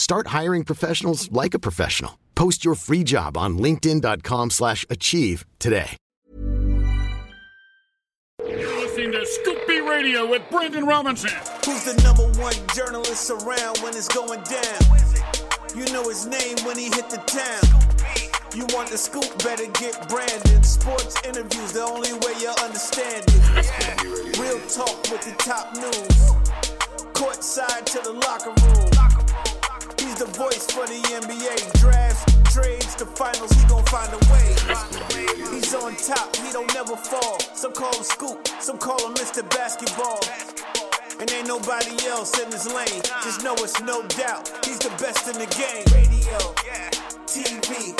Start hiring professionals like a professional. Post your free job on linkedin.com/achieve slash achieve today. You're listening to Scoop B Radio with Brandon Robinson. Who's the number one journalist around when it's going down? You know his name when he hit the town. You want the scoop, better get Brandon. Sports interviews, the only way you understand it. Real talk with the top news. Courtside to the locker room. The voice for the NBA. Drafts, trades, the finals, he gon' find a way. He's on top, he don't never fall. Some call him Scoop, some call him Mr. Basketball. And ain't nobody else in his lane. Just know it's no doubt. He's the best in the game. Radio, TV,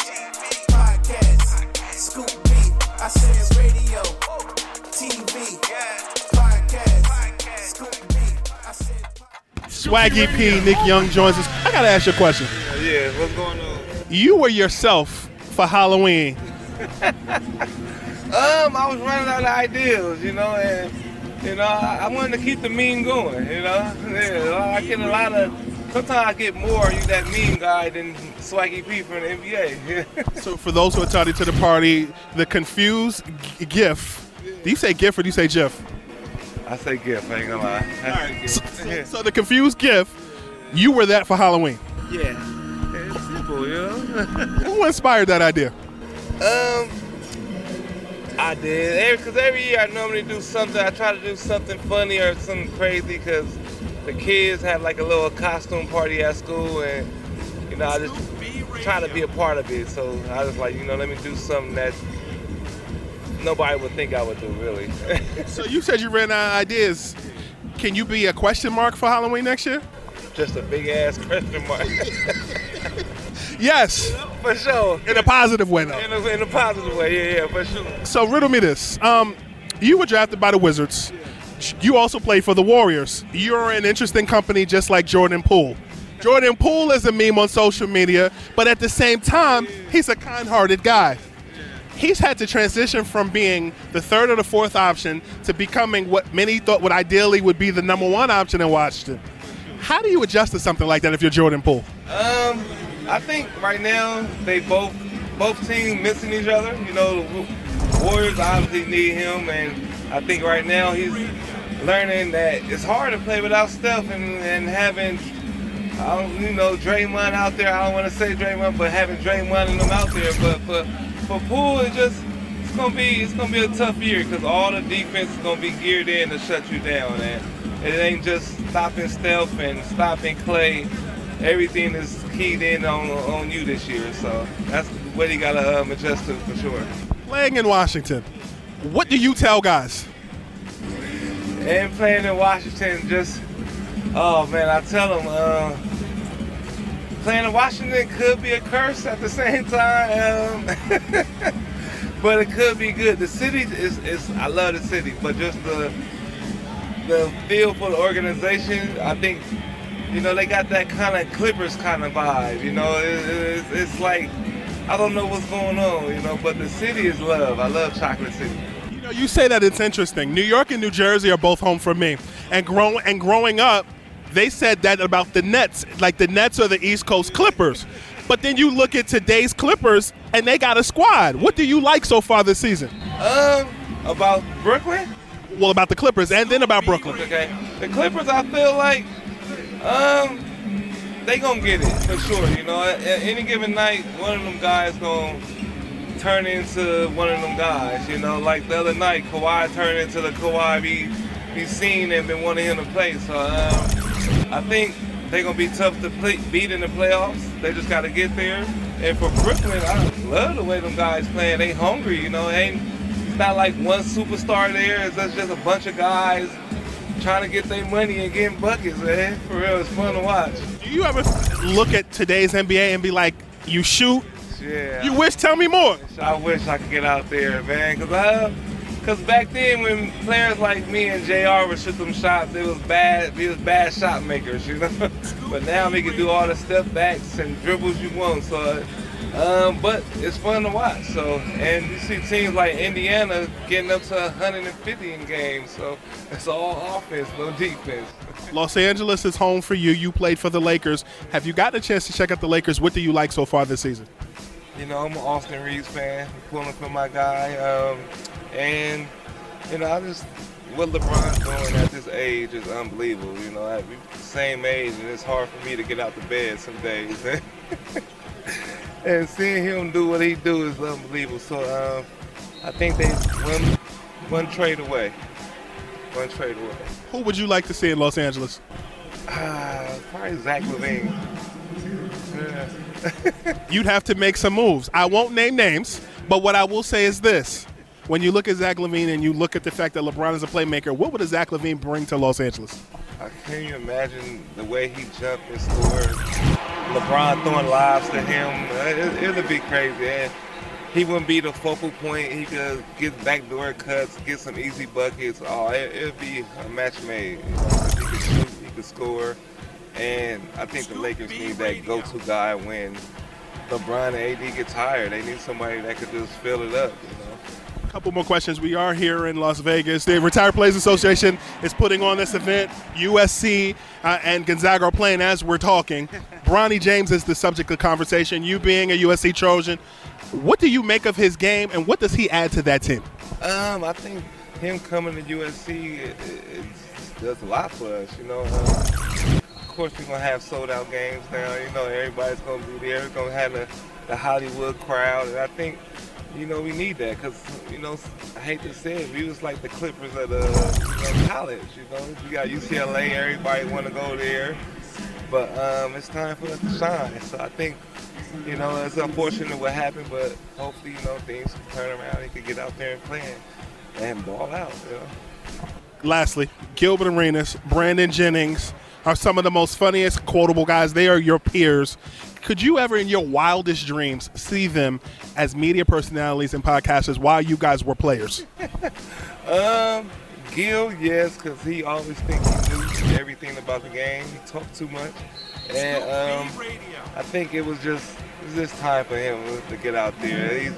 podcast, Scoop B. I said Swaggy P, Nick Young joins us. I gotta ask you a question. Yeah, what's going on? You were yourself for Halloween. Um, I was running out of ideas, you know, and you know, I, I wanted to keep the meme going, you know. Yeah, I get a lot of. Sometimes I get more you that meme guy than Swaggy P from the NBA. So for those who are tardy to the party, the confused g- GIF. Do you say GIF or do you say GIF? I say GIF, I ain't gonna lie. I GIF. So, so the confused GIF, you were that for Halloween. yeah, it's simple, you know. Who inspired that idea? Um, I did. Because every year I normally do something. I try to do something funny or something crazy because the kids have like a little costume party at school and, you know, I just try to be a part of it. So I was like, you know, let me do something that nobody would think I would do, really. So you said you ran out of ideas. Can you be a question mark for Halloween next year? just a big ass question mark. Yes, for sure. in a positive way though. In a, in a positive way, yeah, yeah, for sure. So riddle me this. Um, you were drafted by the Wizards. You also played for the Warriors. You're an interesting company just like Jordan Poole. Jordan Poole is a meme on social media, but at the same time, he's a kind-hearted guy. He's had to transition from being the third or the fourth option to becoming what many thought would ideally would be the number one option in Washington. How do you adjust to something like that if you're Jordan Poole? Um, I think right now they both both teams missing each other. You know, the Warriors obviously need him, and I think right now he's learning that it's hard to play without Steph and, and having, I don't, you know, Draymond out there. I don't want to say Draymond, but having Draymond and them out there. But for for Poole, it just it's gonna be it's gonna be a tough year because all the defense is gonna be geared in to shut you down, and it ain't just stopping Steph and stopping Clay. Everything is keyed in on on you this year, so that's what he gotta um, adjust to for sure. Playing in Washington, what do you tell guys? And playing in Washington, just oh man, I tell them uh, playing in Washington could be a curse at the same time, but it could be good. The city is, is I love the city, but just the the feel for the organization, I think you know they got that kind of Clippers kind of vibe. You know, it, it's, it's like I don't know what's going on, you know. But the city is love. I love Chocolate City. You know, you say that it's interesting. New York and New Jersey are both home for me, and grow and growing up, they said that about the Nets. Like the Nets are the East Coast Clippers. But then you look at today's Clippers, and they got a squad. What do you like so far this season? Um, about Brooklyn. Well, about the Clippers, and then about Brooklyn. Okay, the Clippers. I feel like, um, they gonna get it for sure. You know, at, at any given night, one of them guys gonna turn into one of them guys. You know, like the other night, Kawhi turned into the Kawhi we we seen and been wanting him to play. So um, I think they're gonna be tough to play, beat in the playoffs. They just got to get there. And for Brooklyn, I love the way them guys playing. They hungry. You know, ain't it's not like one superstar there. It's just a bunch of guys trying to get their money and getting buckets, man. For real, it's fun to watch. Do you ever look at today's NBA and be like, you shoot? Yeah. You wish? Tell me more. I wish I could get out there, man, because I. Cause back then, when players like me and Jr. would shoot them shots, it was bad. It was bad shot makers, you know. but now we can do all the step backs and dribbles you want. So, um, but it's fun to watch. So, and you see teams like Indiana getting up to 150 in games. So it's all offense, no defense. Los Angeles is home for you. You played for the Lakers. Have you gotten a chance to check out the Lakers? What do you like so far this season? You know, I'm an Austin Reaves fan. I'm pulling for my guy. Um, and, you know, I just, what LeBron's doing at this age is unbelievable. You know, at the same age, and it's hard for me to get out the bed some days. and seeing him do what he do is unbelievable. So um, I think they one, one trade away. One trade away. Who would you like to see in Los Angeles? Uh, probably Zach LaVine. You'd have to make some moves. I won't name names, but what I will say is this. When you look at Zach LaVine and you look at the fact that LeBron is a playmaker, what would a Zach LaVine bring to Los Angeles? I can't even imagine the way he jumped and scored. LeBron throwing lives to him. It, it'll be crazy. And he wouldn't be the focal point. He could get backdoor cuts, get some easy buckets. Oh, it, it'd be a match made. He could he could score. And I think the Lakers need that go-to guy when LeBron and AD get tired. They need somebody that could just fill it up. You know? Couple more questions. We are here in Las Vegas. The Retired Players Association is putting on this event. USC uh, and Gonzaga are playing as we're talking. Bronny James is the subject of conversation. You being a USC Trojan, what do you make of his game, and what does he add to that team? Um, I think him coming to USC it, it, it does a lot for us. You know, uh, of course we're gonna have sold out games now. You know, everybody's gonna be there. We're gonna have the, the Hollywood crowd, and I think you know, we need that because, you know, I hate to say it, we was like the Clippers of the college, you know. We got UCLA, everybody want to go there. But um, it's time for us to shine. So I think, you know, it's unfortunate what happened, but hopefully, you know, things can turn around. He can get out there and play and ball out, you know. Lastly, Gilbert Arenas, Brandon Jennings are some of the most funniest, quotable guys. They are your peers. Could you ever, in your wildest dreams, see them as media personalities and podcasters while you guys were players? um, Gil, yes, because he always thinks he knew everything about the game. He talked too much, and um, I think it was just it was just time for him to get out there. He's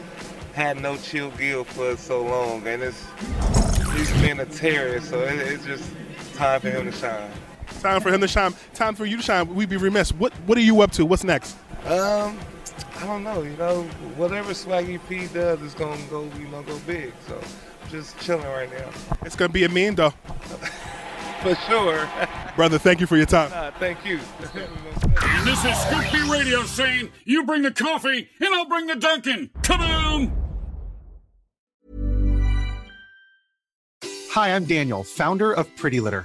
had no chill Gil for so long, and it's he's been a terrorist, so it, it's just time for him to shine. Time for him to shine. Time for you to shine. We'd be remiss. What What are you up to? What's next? Um, I don't know. You know, whatever Swaggy P does is gonna go. You know, go big. So, just chilling right now. It's gonna be a mean though. for sure. Brother, thank you for your time. Nah, thank you. this is Scoop B Radio saying, "You bring the coffee, and I'll bring the Duncan. Come on. Hi, I'm Daniel, founder of Pretty Litter.